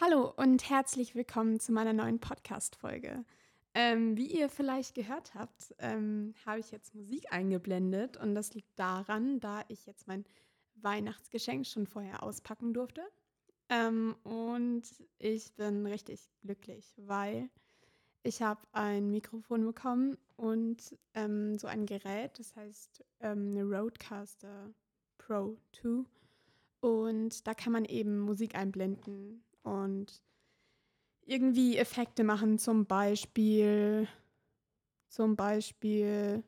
Hallo und herzlich willkommen zu meiner neuen Podcast-Folge. Ähm, wie ihr vielleicht gehört habt, ähm, habe ich jetzt Musik eingeblendet und das liegt daran, da ich jetzt mein Weihnachtsgeschenk schon vorher auspacken durfte. Ähm, und ich bin richtig glücklich, weil ich habe ein Mikrofon bekommen und ähm, so ein Gerät, das heißt ähm, eine Roadcaster Pro 2. Und da kann man eben Musik einblenden und irgendwie Effekte machen, zum Beispiel, zum Beispiel,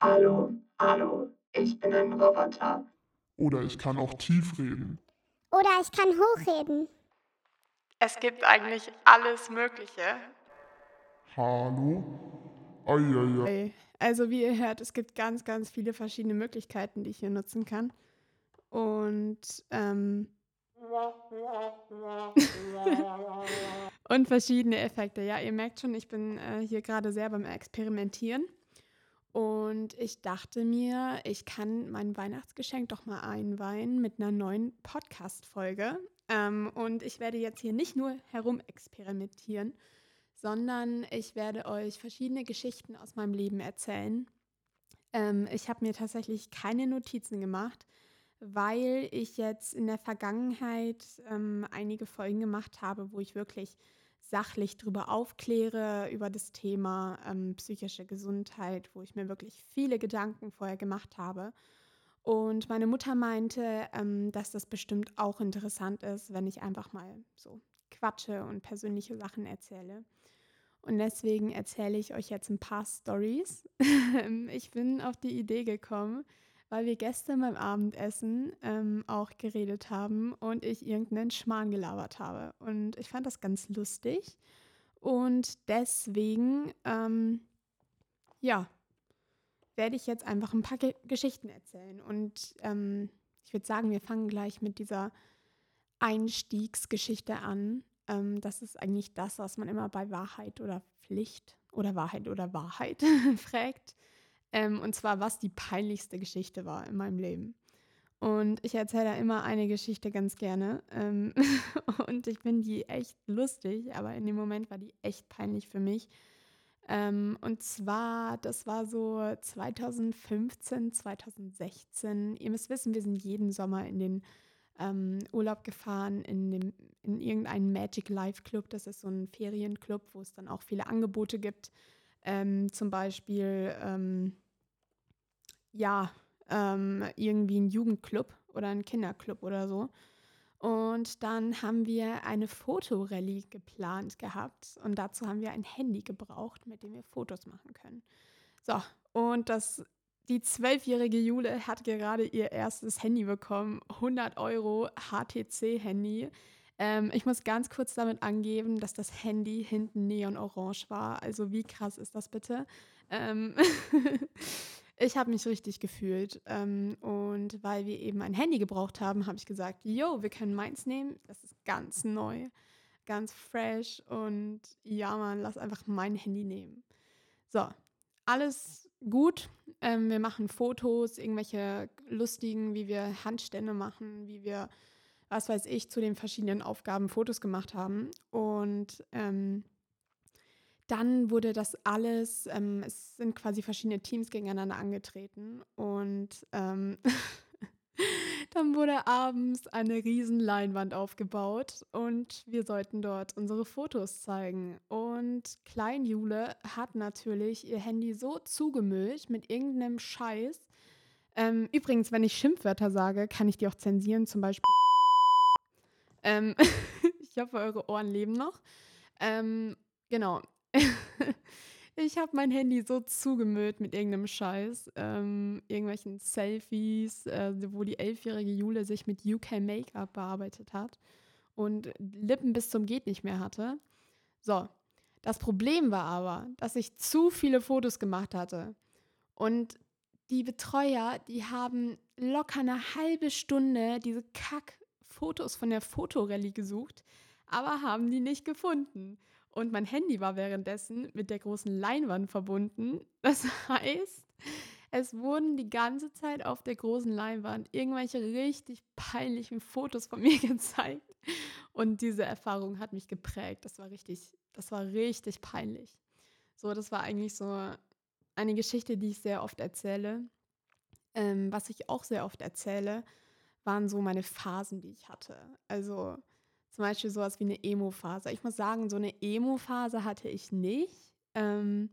Hallo, hallo, ich bin ein Roboter. Oder ich kann auch tief reden. Oder ich kann hochreden. es gibt eigentlich alles Mögliche. Hallo? Eieiei. Also wie ihr hört, es gibt ganz, ganz viele verschiedene Möglichkeiten, die ich hier nutzen kann. Und, ähm, und verschiedene Effekte. Ja, ihr merkt schon, ich bin äh, hier gerade sehr beim Experimentieren. Und ich dachte mir, ich kann mein Weihnachtsgeschenk doch mal einweihen mit einer neuen Podcast-Folge. Ähm, und ich werde jetzt hier nicht nur herumexperimentieren, sondern ich werde euch verschiedene Geschichten aus meinem Leben erzählen. Ähm, ich habe mir tatsächlich keine Notizen gemacht, weil ich jetzt in der Vergangenheit ähm, einige Folgen gemacht habe, wo ich wirklich sachlich darüber aufkläre, über das Thema ähm, psychische Gesundheit, wo ich mir wirklich viele Gedanken vorher gemacht habe. Und meine Mutter meinte, ähm, dass das bestimmt auch interessant ist, wenn ich einfach mal so quatsche und persönliche Sachen erzähle. Und deswegen erzähle ich euch jetzt ein paar Stories. ich bin auf die Idee gekommen, weil wir gestern beim Abendessen ähm, auch geredet haben und ich irgendeinen Schmarrn gelabert habe. Und ich fand das ganz lustig. Und deswegen, ähm, ja, werde ich jetzt einfach ein paar Ge Geschichten erzählen. Und ähm, ich würde sagen, wir fangen gleich mit dieser Einstiegsgeschichte an. Ähm, das ist eigentlich das, was man immer bei Wahrheit oder Pflicht oder Wahrheit oder Wahrheit fragt. Ähm, und zwar, was die peinlichste Geschichte war in meinem Leben. Und ich erzähle da immer eine Geschichte ganz gerne. Ähm, und ich finde die echt lustig, aber in dem Moment war die echt peinlich für mich. Ähm, und zwar, das war so 2015, 2016. Ihr müsst wissen, wir sind jeden Sommer in den ähm, Urlaub gefahren, in, dem, in irgendeinen Magic Life Club. Das ist so ein Ferienclub, wo es dann auch viele Angebote gibt. Ähm, zum Beispiel, ähm, ja, ähm, irgendwie ein Jugendclub oder ein Kinderclub oder so. Und dann haben wir eine Fotorallye geplant gehabt und dazu haben wir ein Handy gebraucht, mit dem wir Fotos machen können. So, und das, die zwölfjährige Jule hat gerade ihr erstes Handy bekommen, 100 Euro HTC-Handy. Ähm, ich muss ganz kurz damit angeben, dass das Handy hinten neonorange war. Also wie krass ist das bitte? Ähm ich habe mich richtig gefühlt. Ähm, und weil wir eben ein Handy gebraucht haben, habe ich gesagt, yo, wir können meins nehmen. Das ist ganz neu, ganz fresh. Und ja, man, lass einfach mein Handy nehmen. So, alles gut. Ähm, wir machen Fotos, irgendwelche lustigen, wie wir Handstände machen, wie wir, was weiß ich, zu den verschiedenen Aufgaben Fotos gemacht haben. Und ähm, dann wurde das alles, ähm, es sind quasi verschiedene Teams gegeneinander angetreten und ähm, dann wurde abends eine riesen Leinwand aufgebaut und wir sollten dort unsere Fotos zeigen. Und Klein Jule hat natürlich ihr Handy so zugemüllt mit irgendeinem Scheiß. Ähm, übrigens, wenn ich Schimpfwörter sage, kann ich die auch zensieren, zum Beispiel. Ähm, ich hoffe, eure Ohren leben noch. Ähm, genau, ich habe mein Handy so zugemüllt mit irgendeinem Scheiß, ähm, irgendwelchen Selfies, äh, wo die elfjährige Jule sich mit UK Make-up bearbeitet hat und Lippen bis zum geht nicht mehr hatte. So, das Problem war aber, dass ich zu viele Fotos gemacht hatte und die Betreuer, die haben locker eine halbe Stunde diese Kack-Fotos von der Fotorallye gesucht, aber haben die nicht gefunden. Und mein Handy war währenddessen mit der großen Leinwand verbunden. Das heißt, es wurden die ganze Zeit auf der großen Leinwand irgendwelche richtig peinlichen Fotos von mir gezeigt. Und diese Erfahrung hat mich geprägt. Das war richtig, das war richtig peinlich. So, das war eigentlich so eine Geschichte, die ich sehr oft erzähle. Ähm, was ich auch sehr oft erzähle, waren so meine Phasen, die ich hatte. Also zum Beispiel sowas wie eine Emo-Phase. Ich muss sagen, so eine Emo-Phase hatte ich nicht, ähm,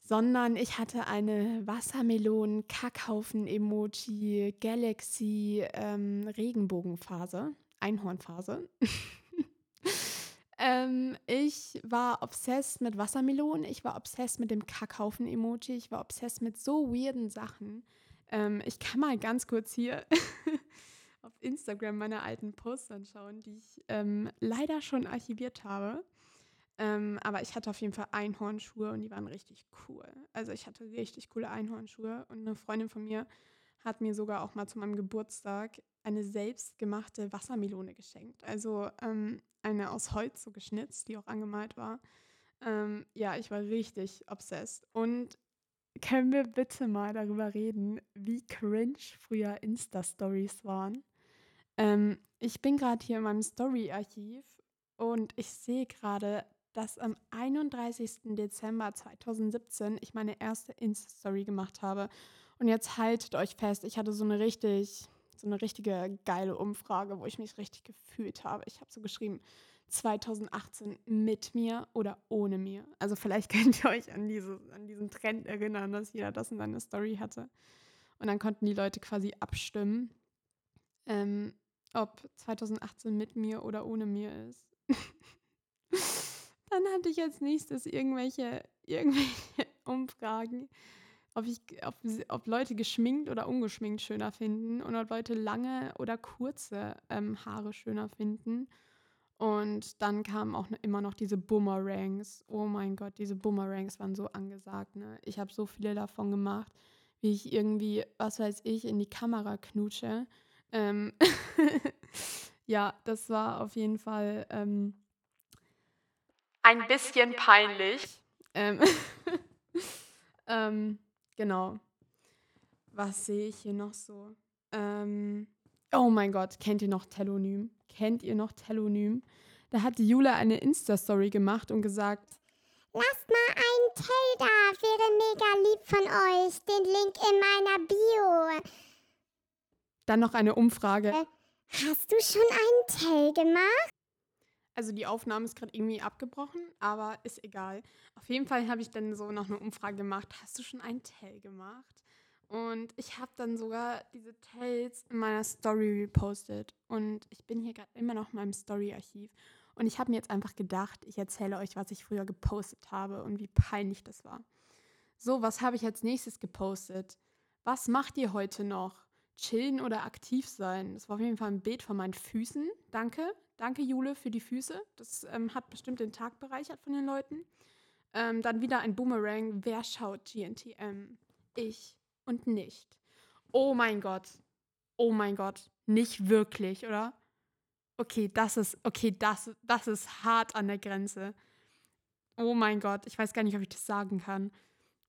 sondern ich hatte eine Wassermelonen-Kackhaufen-Emoji, Galaxy, ähm, Regenbogen-Phase, Einhorn-Phase. ähm, ich war obsessed mit Wassermelonen, ich war obsessed mit dem Kackhaufen-Emoji, ich war obsessed mit so weirden Sachen. Ähm, ich kann mal ganz kurz hier auf Instagram meine alten Posts anschauen, die ich ähm, leider schon archiviert habe. Ähm, aber ich hatte auf jeden Fall Einhornschuhe und die waren richtig cool. Also ich hatte richtig coole Einhornschuhe und eine Freundin von mir hat mir sogar auch mal zu meinem Geburtstag eine selbstgemachte Wassermelone geschenkt. Also ähm, eine aus Holz so geschnitzt, die auch angemalt war. Ähm, ja, ich war richtig obsessed. Und können wir bitte mal darüber reden, wie cringe früher Insta-Stories waren? Ähm, ich bin gerade hier in meinem Story-Archiv und ich sehe gerade, dass am 31. Dezember 2017 ich meine erste Insta-Story gemacht habe. Und jetzt haltet euch fest, ich hatte so eine richtig, so eine richtige geile Umfrage, wo ich mich richtig gefühlt habe. Ich habe so geschrieben, 2018 mit mir oder ohne mir. Also vielleicht könnt ihr euch an, diese, an diesen Trend erinnern, dass jeder das in seiner Story hatte. Und dann konnten die Leute quasi abstimmen. Ähm, ob 2018 mit mir oder ohne mir ist. Dann hatte ich als nächstes irgendwelche, irgendwelche Umfragen, ob, ich, ob, ob Leute geschminkt oder ungeschminkt schöner finden und ob Leute lange oder kurze ähm, Haare schöner finden. Und dann kamen auch immer noch diese Boomerangs. Oh mein Gott, diese Boomerangs waren so angesagt. Ne? Ich habe so viele davon gemacht, wie ich irgendwie, was weiß ich, in die Kamera knutsche ähm ja, das war auf jeden Fall ähm, ein bisschen peinlich. Ähm ähm, genau. Was sehe ich hier noch so? Ähm, oh mein Gott, kennt ihr noch Telonym? Kennt ihr noch Telonym? Da hat die Jule eine Insta-Story gemacht und gesagt, Lasst mal einen Tell da, wäre mega lieb von euch. Den Link in meiner Bio. Dann noch eine Umfrage. Äh, hast du schon einen Tell gemacht? Also die Aufnahme ist gerade irgendwie abgebrochen, aber ist egal. Auf jeden Fall habe ich dann so noch eine Umfrage gemacht. Hast du schon einen Tell gemacht? Und ich habe dann sogar diese Tells in meiner Story repostet. Und ich bin hier gerade immer noch in meinem Story-Archiv. Und ich habe mir jetzt einfach gedacht, ich erzähle euch, was ich früher gepostet habe und wie peinlich das war. So, was habe ich als nächstes gepostet? Was macht ihr heute noch? chillen oder aktiv sein. Das war auf jeden Fall ein Bild von meinen Füßen. Danke. Danke, Jule, für die Füße. Das ähm, hat bestimmt den Tag bereichert von den Leuten. Ähm, dann wieder ein Boomerang. Wer schaut GNTM? Ich und nicht. Oh mein Gott. Oh mein Gott. Nicht wirklich, oder? Okay, das ist, okay, das, das ist hart an der Grenze. Oh mein Gott, ich weiß gar nicht, ob ich das sagen kann.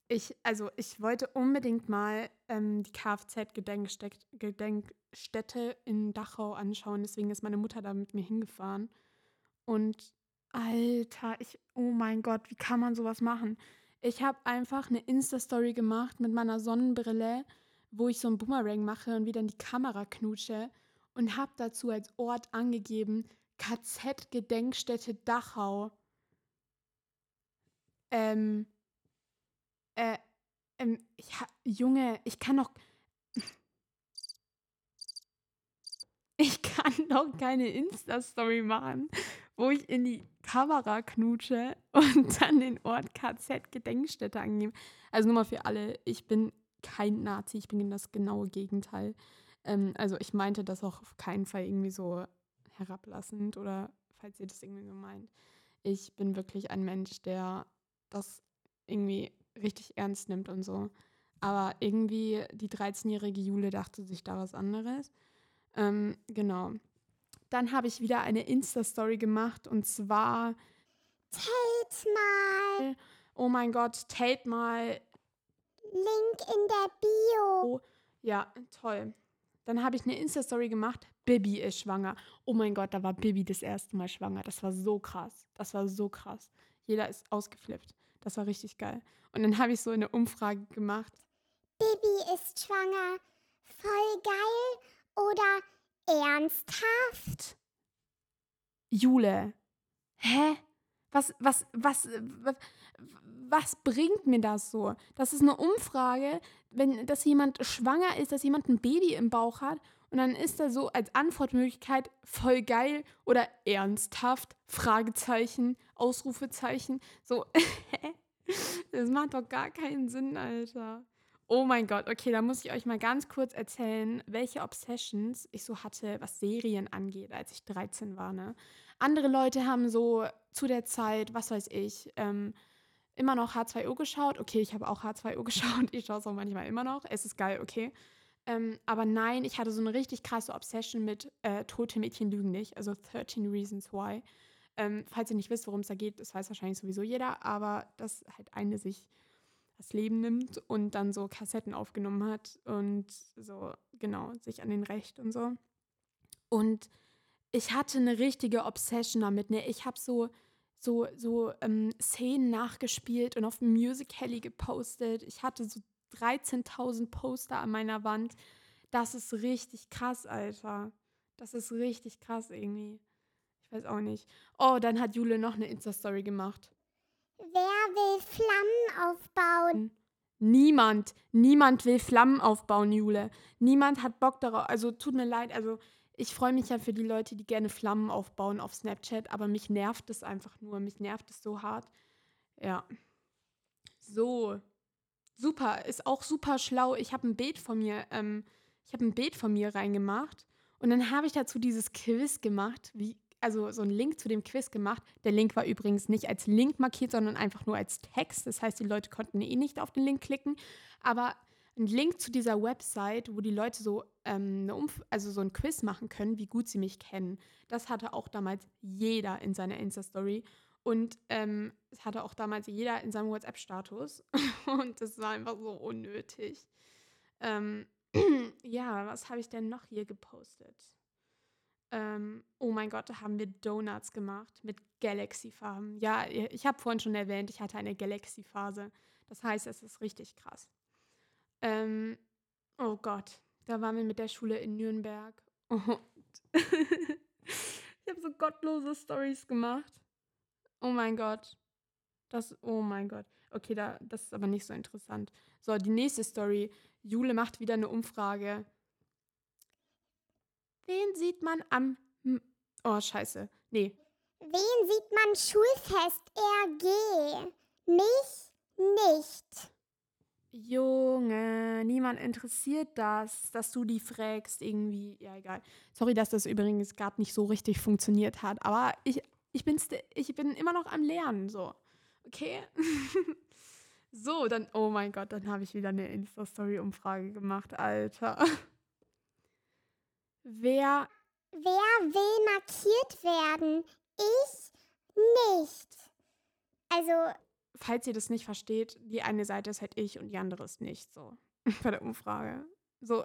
Ich, also ich wollte unbedingt mal ähm, die Kfz-Gedenkstätte in Dachau anschauen. Deswegen ist meine Mutter da mit mir hingefahren. Und Alter, ich, oh mein Gott, wie kann man sowas machen? Ich habe einfach eine Insta-Story gemacht mit meiner Sonnenbrille, wo ich so einen Boomerang mache und wieder in die Kamera knutsche und habe dazu als Ort angegeben KZ-Gedenkstätte Dachau. Ähm, äh, ähm, ich, Junge, ich kann doch. Ich kann doch keine Insta-Story machen, wo ich in die Kamera knutsche und dann den Ort KZ-Gedenkstätte angebe. Also nur mal für alle, ich bin kein Nazi, ich bin das genaue Gegenteil. Ähm, also ich meinte das auch auf keinen Fall irgendwie so herablassend oder falls ihr das irgendwie so meint. Ich bin wirklich ein Mensch, der das irgendwie richtig ernst nimmt und so. Aber irgendwie die 13-jährige Jule dachte sich da was anderes. Ähm, genau. Dann habe ich wieder eine Insta-Story gemacht und zwar Tate mal. Oh mein Gott, Tate mal. Link in der Bio. Oh, ja, toll. Dann habe ich eine Insta-Story gemacht, Bibi ist schwanger. Oh mein Gott, da war Bibi das erste Mal schwanger. Das war so krass. Das war so krass. Jeder ist ausgeflippt. Das war richtig geil. Und dann habe ich so eine Umfrage gemacht. Bibi ist schwanger. Voll geil oder ernsthaft? Jule, hä? Was, was, was, was, was bringt mir das so? Das ist eine Umfrage, wenn dass jemand schwanger ist, dass jemand ein Baby im Bauch hat und dann ist da so als Antwortmöglichkeit voll geil oder ernsthaft, Fragezeichen, Ausrufezeichen, so, das macht doch gar keinen Sinn, Alter. Oh mein Gott, okay, da muss ich euch mal ganz kurz erzählen, welche Obsessions ich so hatte, was Serien angeht, als ich 13 war. Ne? Andere Leute haben so zu der Zeit, was weiß ich, ähm, immer noch H2O geschaut. Okay, ich habe auch H2O geschaut. Ich schaue es auch manchmal immer noch. Es ist geil, okay. Ähm, aber nein, ich hatte so eine richtig krasse Obsession mit äh, Tote Mädchen lügen nicht. Also 13 Reasons Why. Ähm, falls ihr nicht wisst, worum es da geht, das weiß wahrscheinlich sowieso jeder. Aber dass halt eine sich das Leben nimmt und dann so Kassetten aufgenommen hat und so, genau, sich an den Recht und so. Und ich hatte eine richtige Obsession damit. Ne? Ich habe so, so, so ähm, Szenen nachgespielt und auf Music Heli gepostet. Ich hatte so 13.000 Poster an meiner Wand. Das ist richtig krass, Alter. Das ist richtig krass irgendwie. Ich weiß auch nicht. Oh, dann hat Jule noch eine Insta-Story gemacht. Wer will Flammen aufbauen? Niemand, niemand will Flammen aufbauen, Jule. Niemand hat Bock darauf. Also tut mir leid, also ich freue mich ja für die Leute, die gerne Flammen aufbauen auf Snapchat, aber mich nervt es einfach nur. Mich nervt es so hart. Ja. So. Super, ist auch super schlau. Ich habe ein Bild von mir, ähm, ich habe ein Bild von mir reingemacht und dann habe ich dazu dieses Quiz gemacht, wie also so einen Link zu dem Quiz gemacht. Der Link war übrigens nicht als Link markiert, sondern einfach nur als Text. Das heißt, die Leute konnten eh nicht auf den Link klicken. Aber ein Link zu dieser Website, wo die Leute so, ähm, also so ein Quiz machen können, wie gut sie mich kennen. Das hatte auch damals jeder in seiner Insta-Story. Und ähm, hatte auch damals jeder in seinem WhatsApp-Status. Und das war einfach so unnötig. Ähm, ja, was habe ich denn noch hier gepostet? Ähm, oh mein Gott, da haben wir Donuts gemacht mit Galaxy-Farben. Ja, ich habe vorhin schon erwähnt, ich hatte eine Galaxy-Phase. Das heißt, es ist richtig krass. Ähm, oh Gott, da waren wir mit der Schule in Nürnberg. Und ich habe so gottlose Stories gemacht. Oh mein Gott. Das, oh mein Gott. Okay, da, das ist aber nicht so interessant. So, die nächste Story. Jule macht wieder eine Umfrage. Wen sieht man am. Oh, scheiße. Nee. Wen sieht man Schulfest RG? Mich nicht. Junge, niemand interessiert das, dass du die fragst irgendwie. Ja, egal. Sorry, dass das übrigens gerade nicht so richtig funktioniert hat, aber ich, ich, bin's, ich bin immer noch am Lernen, so. Okay? so, dann, oh mein Gott, dann habe ich wieder eine Insta-Story-Umfrage gemacht, Alter. Wer. Wer will markiert werden? Ich nicht. Also. Falls ihr das nicht versteht, die eine Seite ist halt ich und die andere ist nicht so. Bei der Umfrage. So,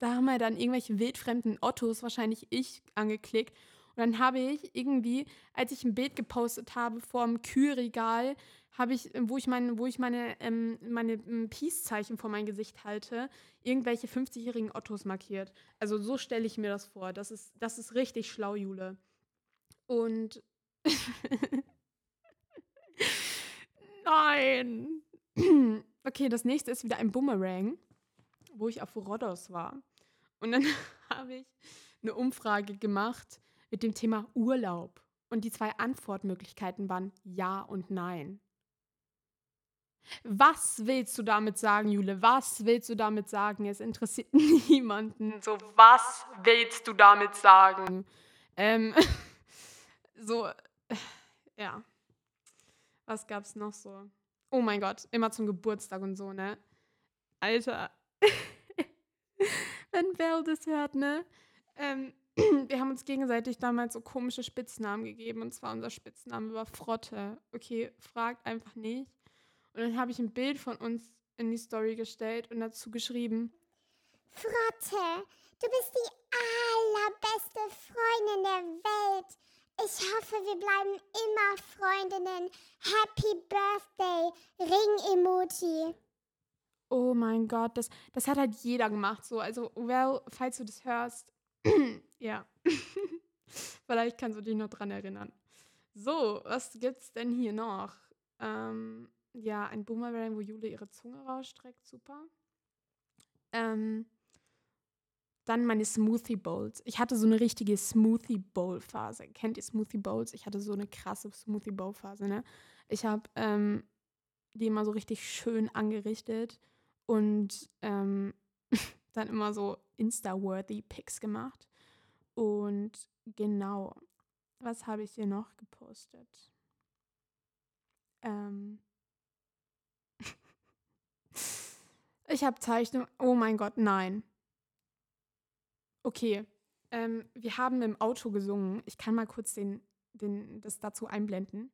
da haben wir dann irgendwelche wildfremden Ottos, wahrscheinlich ich, angeklickt. Und dann habe ich irgendwie, als ich ein Bild gepostet habe vorm Kühlregal, habe ich, wo ich, mein, wo ich meine, ähm, meine ähm, Peace-Zeichen vor mein Gesicht halte, irgendwelche 50-jährigen Ottos markiert. Also so stelle ich mir das vor. Das ist, das ist richtig schlau, Jule. Und nein. okay, das nächste ist wieder ein Boomerang, wo ich auf Rhodos war. Und dann habe ich eine Umfrage gemacht mit dem Thema Urlaub. Und die zwei Antwortmöglichkeiten waren Ja und Nein. Was willst du damit sagen, Jule? Was willst du damit sagen? Es interessiert niemanden. So, was willst du damit sagen? Ähm, so, ja. Was gab's noch so? Oh mein Gott, immer zum Geburtstag und so, ne? Alter. Wenn Belle das hört, ne? Ähm, wir haben uns gegenseitig damals so komische Spitznamen gegeben. Und zwar unser Spitzname war Frotte. Okay, fragt einfach nicht. Und dann habe ich ein Bild von uns in die Story gestellt und dazu geschrieben: Frotte, du bist die allerbeste Freundin der Welt. Ich hoffe, wir bleiben immer Freundinnen. Happy Birthday, Ring-Emoji. Oh mein Gott, das, das hat halt jeder gemacht. So, also, well, falls du das hörst, ja. Vielleicht kannst du dich noch dran erinnern. So, was gibt's denn hier noch? Ähm, ja, ein Boomerang, wo Jule ihre Zunge rausstreckt. Super. Ähm, dann meine Smoothie Bowls. Ich hatte so eine richtige Smoothie Bowl Phase. Kennt ihr Smoothie Bowls? Ich hatte so eine krasse Smoothie Bowl Phase, ne? Ich habe ähm, die immer so richtig schön angerichtet und ähm, dann immer so Insta-worthy Pics gemacht. Und genau, was habe ich hier noch gepostet? Ähm ich habe Zeichnung. Oh mein Gott, nein. Okay, ähm, wir haben im Auto gesungen. Ich kann mal kurz den, den, das dazu einblenden.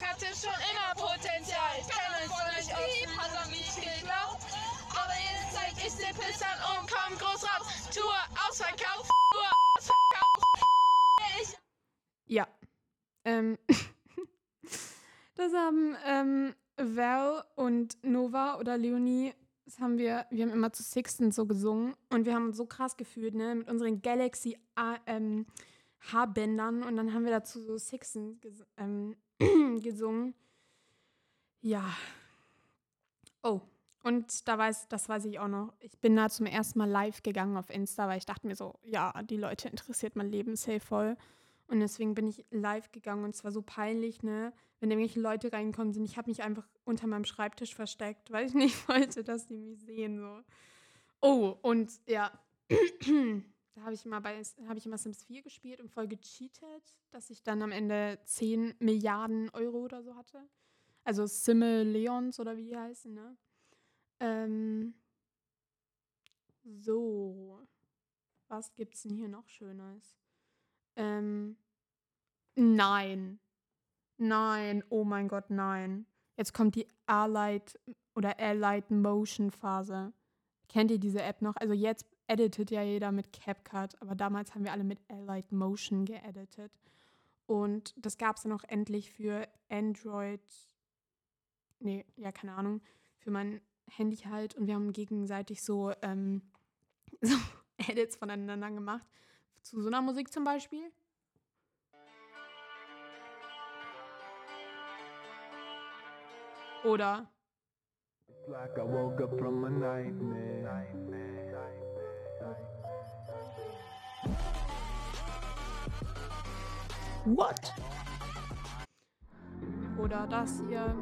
Ich hatte schon immer Potenzial. Keiner von euch lieb, hat an mich geglaubt. Aber jetzt zeig ich den Pissern und komm groß raus. Tour ausverkauft, Ähm, das haben ähm, Val und Nova oder Leonie, das haben wir, wir haben immer zu Sixten so gesungen und wir haben uns so krass gefühlt, ne, mit unseren Galaxy ähm, Haarbändern und dann haben wir dazu so Sixten ges ähm, gesungen. Ja. Oh, und da weiß, das weiß ich auch noch. Ich bin da zum ersten Mal live gegangen auf Insta, weil ich dachte mir so, ja, die Leute interessiert mein Leben safe voll. Und deswegen bin ich live gegangen und es war so peinlich, ne? Wenn irgendwelche Leute reinkommen sind. Ich habe mich einfach unter meinem Schreibtisch versteckt, weil ich nicht wollte, dass die mich sehen. So. Oh, und ja, da habe ich mal bei habe ich immer Sims 4 gespielt und voll gecheatet, dass ich dann am Ende 10 Milliarden Euro oder so hatte. Also Simme Leons oder wie die heißen, ne? Ähm, so. Was gibt's denn hier noch Schönes? Ähm, nein. Nein, oh mein Gott, nein. Jetzt kommt die Allied oder Allied Motion Phase. Kennt ihr diese App noch? Also jetzt editet ja jeder mit CapCut, aber damals haben wir alle mit Allied Motion geeditet. Und das gab es dann auch endlich für Android. Nee, ja, keine Ahnung. Für mein Handy halt. Und wir haben gegenseitig so, ähm, so Edits voneinander gemacht. Zu so einer Musik zum Beispiel. Oder Like a nightmare. What? Oder das hier.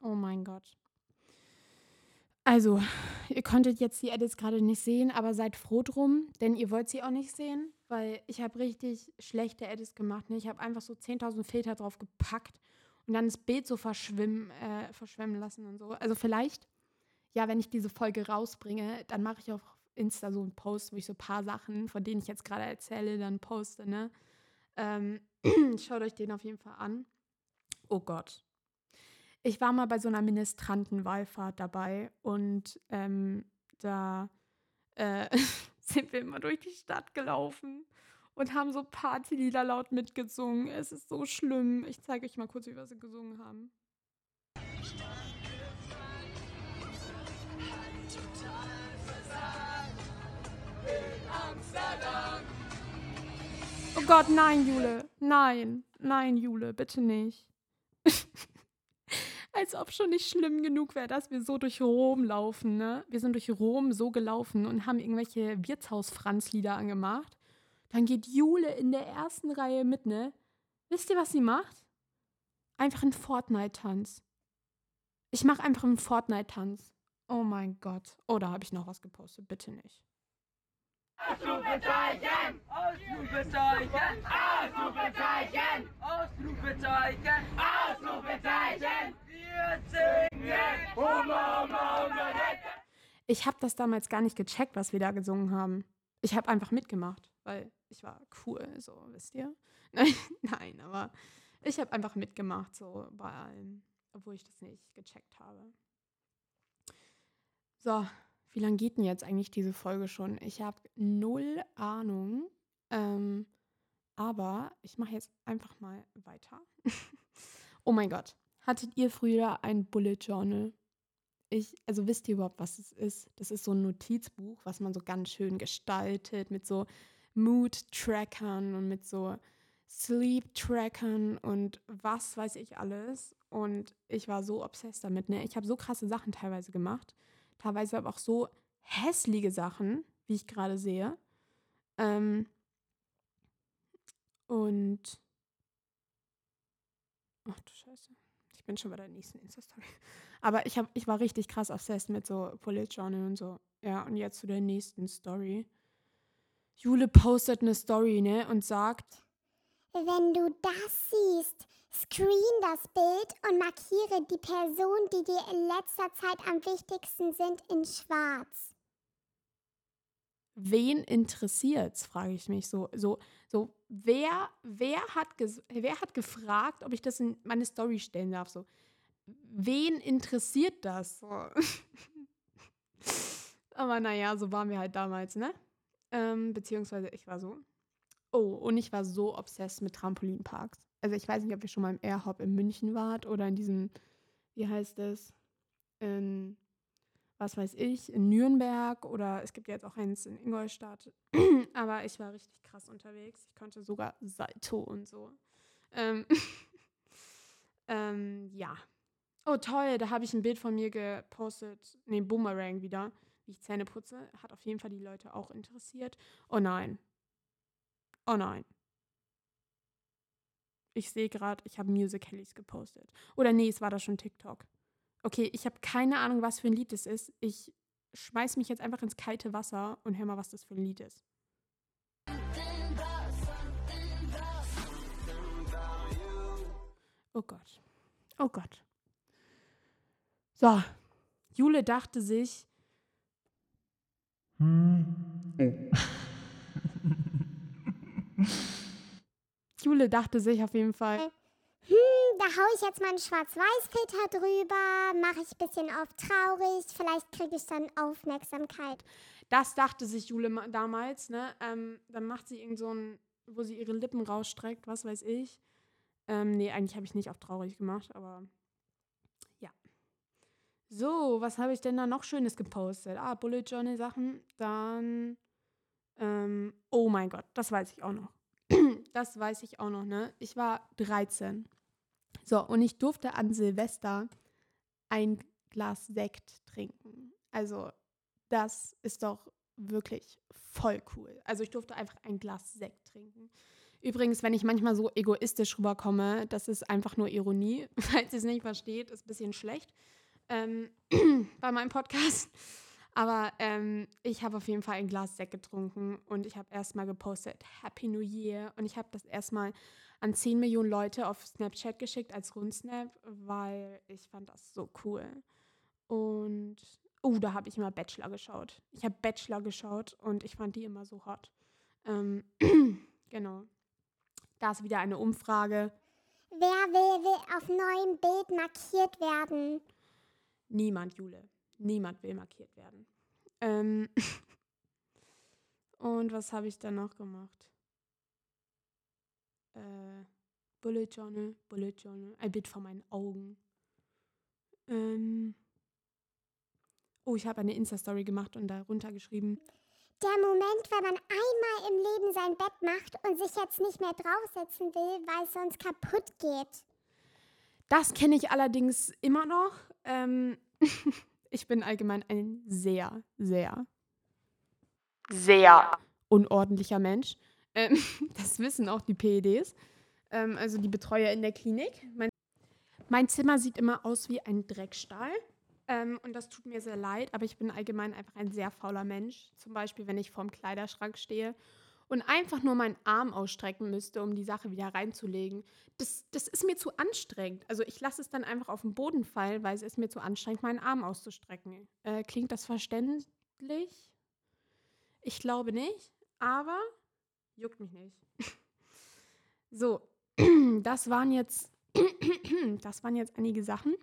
Oh mein Gott. Also, ihr konntet jetzt die Edits gerade nicht sehen, aber seid froh drum, denn ihr wollt sie auch nicht sehen, weil ich habe richtig schlechte Edits gemacht. Ne? Ich habe einfach so 10.000 Filter drauf gepackt und dann das Bild so verschwimmen, äh, verschwemmen lassen und so. Also vielleicht, ja, wenn ich diese Folge rausbringe, dann mache ich auf Insta so einen Post, wo ich so ein paar Sachen, von denen ich jetzt gerade erzähle, dann poste, ne? Ähm, schaut euch den auf jeden Fall an. Oh Gott. Ich war mal bei so einer Ministrantenwallfahrt dabei und ähm, da äh, sind wir immer durch die Stadt gelaufen und haben so Partylieder laut mitgesungen. Es ist so schlimm. Ich zeige euch mal kurz, wie wir sie gesungen haben. Oh Gott, nein, Jule. Nein, nein, Jule, bitte nicht. Als ob schon nicht schlimm genug wäre, dass wir so durch Rom laufen, ne? Wir sind durch Rom so gelaufen und haben irgendwelche Wirtshaus-Franz-Lieder angemacht. Dann geht Jule in der ersten Reihe mit, ne? Wisst ihr, was sie macht? Einfach einen Fortnite-Tanz. Ich mache einfach einen Fortnite-Tanz. Oh mein Gott. Oh, da habe ich noch was gepostet. Bitte nicht. Ausrufezeichen! Ausrufezeichen! Ausrufezeichen! Ausrufezeichen! Ausrufezeichen! Ich habe das damals gar nicht gecheckt, was wir da gesungen haben. Ich habe einfach mitgemacht, weil ich war cool, so, wisst ihr? Nein, aber ich habe einfach mitgemacht, so bei allem. obwohl ich das nicht gecheckt habe. So, wie lange geht denn jetzt eigentlich diese Folge schon? Ich habe null Ahnung. Ähm, aber ich mache jetzt einfach mal weiter. oh mein Gott. Hattet ihr früher ein Bullet Journal? Ich, also wisst ihr überhaupt, was es ist? Das ist so ein Notizbuch, was man so ganz schön gestaltet mit so Mood-Trackern und mit so Sleep-Trackern und was weiß ich alles. Und ich war so obsessed damit. Ne? Ich habe so krasse Sachen teilweise gemacht. Teilweise aber auch so hässliche Sachen, wie ich gerade sehe. Ähm, und. Ach du Scheiße. Ich bin schon bei der nächsten Insta-Story. Aber ich, hab, ich war richtig krass obsessed mit so Bullet Journal und so. Ja, und jetzt zu der nächsten Story. Jule postet eine Story, ne, und sagt. Wenn du das siehst, screen das Bild und markiere die Person, die dir in letzter Zeit am wichtigsten sind, in schwarz. Wen interessiert's, frage ich mich so. So, so wer, wer, hat wer hat gefragt, ob ich das in meine Story stellen darf? So, wen interessiert das? So. Aber naja, so waren wir halt damals, ne? Ähm, beziehungsweise ich war so. Oh, und ich war so obsessed mit Trampolinparks. Also ich weiß nicht, ob ihr schon mal im Airhop in München wart oder in diesem, wie heißt es, in, was weiß ich, in Nürnberg oder es gibt jetzt auch eins in Ingolstadt. Aber ich war richtig krass unterwegs. Ich konnte sogar Salto und so. Ähm, ähm, ja. Oh, toll, da habe ich ein Bild von mir gepostet. Nee, Boomerang wieder wie ich Zähne putze, hat auf jeden Fall die Leute auch interessiert. Oh nein. Oh nein. Ich sehe gerade, ich habe Musicalies gepostet. Oder nee, es war da schon TikTok. Okay, ich habe keine Ahnung, was für ein Lied es ist. Ich schmeiß mich jetzt einfach ins kalte Wasser und hör mal, was das für ein Lied ist. Oh Gott. Oh Gott. So. Jule dachte sich, hm. Oh. Jule dachte sich auf jeden Fall. Hm, da hau ich jetzt meinen Schwarz-Weiß-Filter drüber, mache ich ein bisschen auf traurig, vielleicht kriege ich dann Aufmerksamkeit. Das dachte sich Jule damals, ne? Ähm, dann macht sie irgend so ein, wo sie ihre Lippen rausstreckt, was weiß ich. Ähm, nee, eigentlich habe ich nicht auf traurig gemacht, aber so, was habe ich denn da noch Schönes gepostet? Ah, Bullet Journal Sachen. Dann, ähm, oh mein Gott, das weiß ich auch noch. das weiß ich auch noch, ne? Ich war 13. So, und ich durfte an Silvester ein Glas Sekt trinken. Also, das ist doch wirklich voll cool. Also, ich durfte einfach ein Glas Sekt trinken. Übrigens, wenn ich manchmal so egoistisch rüberkomme, das ist einfach nur Ironie. Falls ihr es nicht versteht, ist ein bisschen schlecht ähm, bei meinem Podcast. Aber ähm, ich habe auf jeden Fall ein Glas Sekt getrunken und ich habe erstmal gepostet Happy New Year und ich habe das erstmal an 10 Millionen Leute auf Snapchat geschickt als Rundsnap, weil ich fand das so cool. Und oh, da habe ich immer Bachelor geschaut. Ich habe Bachelor geschaut und ich fand die immer so hot. Ähm, genau. Da ist wieder eine Umfrage. Wer will, will auf neuem Bild markiert werden? Niemand, Jule. Niemand will markiert werden. Ähm und was habe ich dann noch gemacht? Äh, Bullet Journal, Bullet Journal, ein Bild vor meinen Augen. Ähm oh, ich habe eine Insta-Story gemacht und darunter geschrieben. Der Moment, wenn man einmal im Leben sein Bett macht und sich jetzt nicht mehr draufsetzen will, weil es sonst kaputt geht. Das kenne ich allerdings immer noch. Ähm, ich bin allgemein ein sehr, sehr, sehr unordentlicher Mensch. Ähm, das wissen auch die PEDs, ähm, also die Betreuer in der Klinik. Mein, mein Zimmer sieht immer aus wie ein Dreckstall. Ähm, und das tut mir sehr leid, aber ich bin allgemein einfach ein sehr fauler Mensch. Zum Beispiel, wenn ich vorm Kleiderschrank stehe und einfach nur meinen Arm ausstrecken müsste, um die Sache wieder reinzulegen. Das, das ist mir zu anstrengend. Also ich lasse es dann einfach auf den Boden fallen, weil es ist mir zu anstrengend, meinen Arm auszustrecken. Äh, klingt das verständlich? Ich glaube nicht, aber juckt mich nicht. so, das waren jetzt das waren jetzt einige Sachen.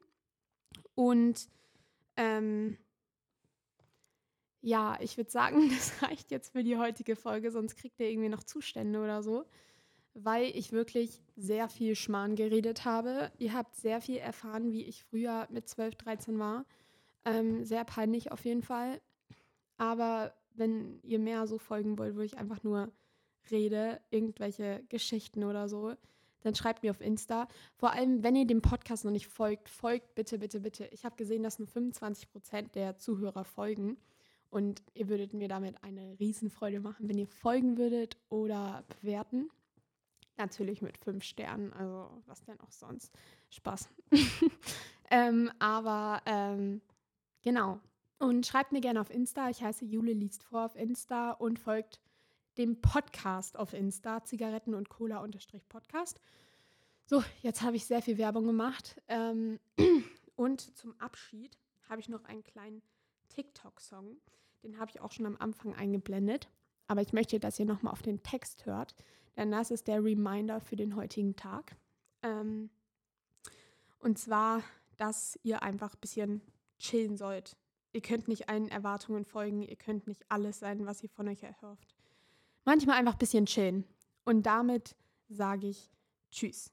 Und ähm, ja, ich würde sagen, das reicht jetzt für die heutige Folge, sonst kriegt ihr irgendwie noch Zustände oder so, weil ich wirklich sehr viel Schmarrn geredet habe. Ihr habt sehr viel erfahren, wie ich früher mit 12, 13 war. Ähm, sehr peinlich auf jeden Fall. Aber wenn ihr mehr so folgen wollt, wo ich einfach nur rede, irgendwelche Geschichten oder so, dann schreibt mir auf Insta. Vor allem, wenn ihr dem Podcast noch nicht folgt, folgt bitte, bitte, bitte. Ich habe gesehen, dass nur 25% der Zuhörer folgen. Und ihr würdet mir damit eine Riesenfreude machen, wenn ihr folgen würdet oder bewerten. Natürlich mit fünf Sternen, also was denn auch sonst. Spaß. ähm, aber ähm, genau. Und schreibt mir gerne auf Insta. Ich heiße Jule liest vor auf Insta und folgt dem Podcast auf Insta, Zigaretten und Cola Podcast. So, jetzt habe ich sehr viel Werbung gemacht. Ähm, und zum Abschied habe ich noch einen kleinen TikTok-Song. Den habe ich auch schon am Anfang eingeblendet. Aber ich möchte, dass ihr nochmal auf den Text hört, denn das ist der Reminder für den heutigen Tag. Ähm, und zwar, dass ihr einfach ein bisschen chillen sollt. Ihr könnt nicht allen Erwartungen folgen, ihr könnt nicht alles sein, was ihr von euch erhofft. Manchmal einfach ein bisschen chillen. Und damit sage ich Tschüss.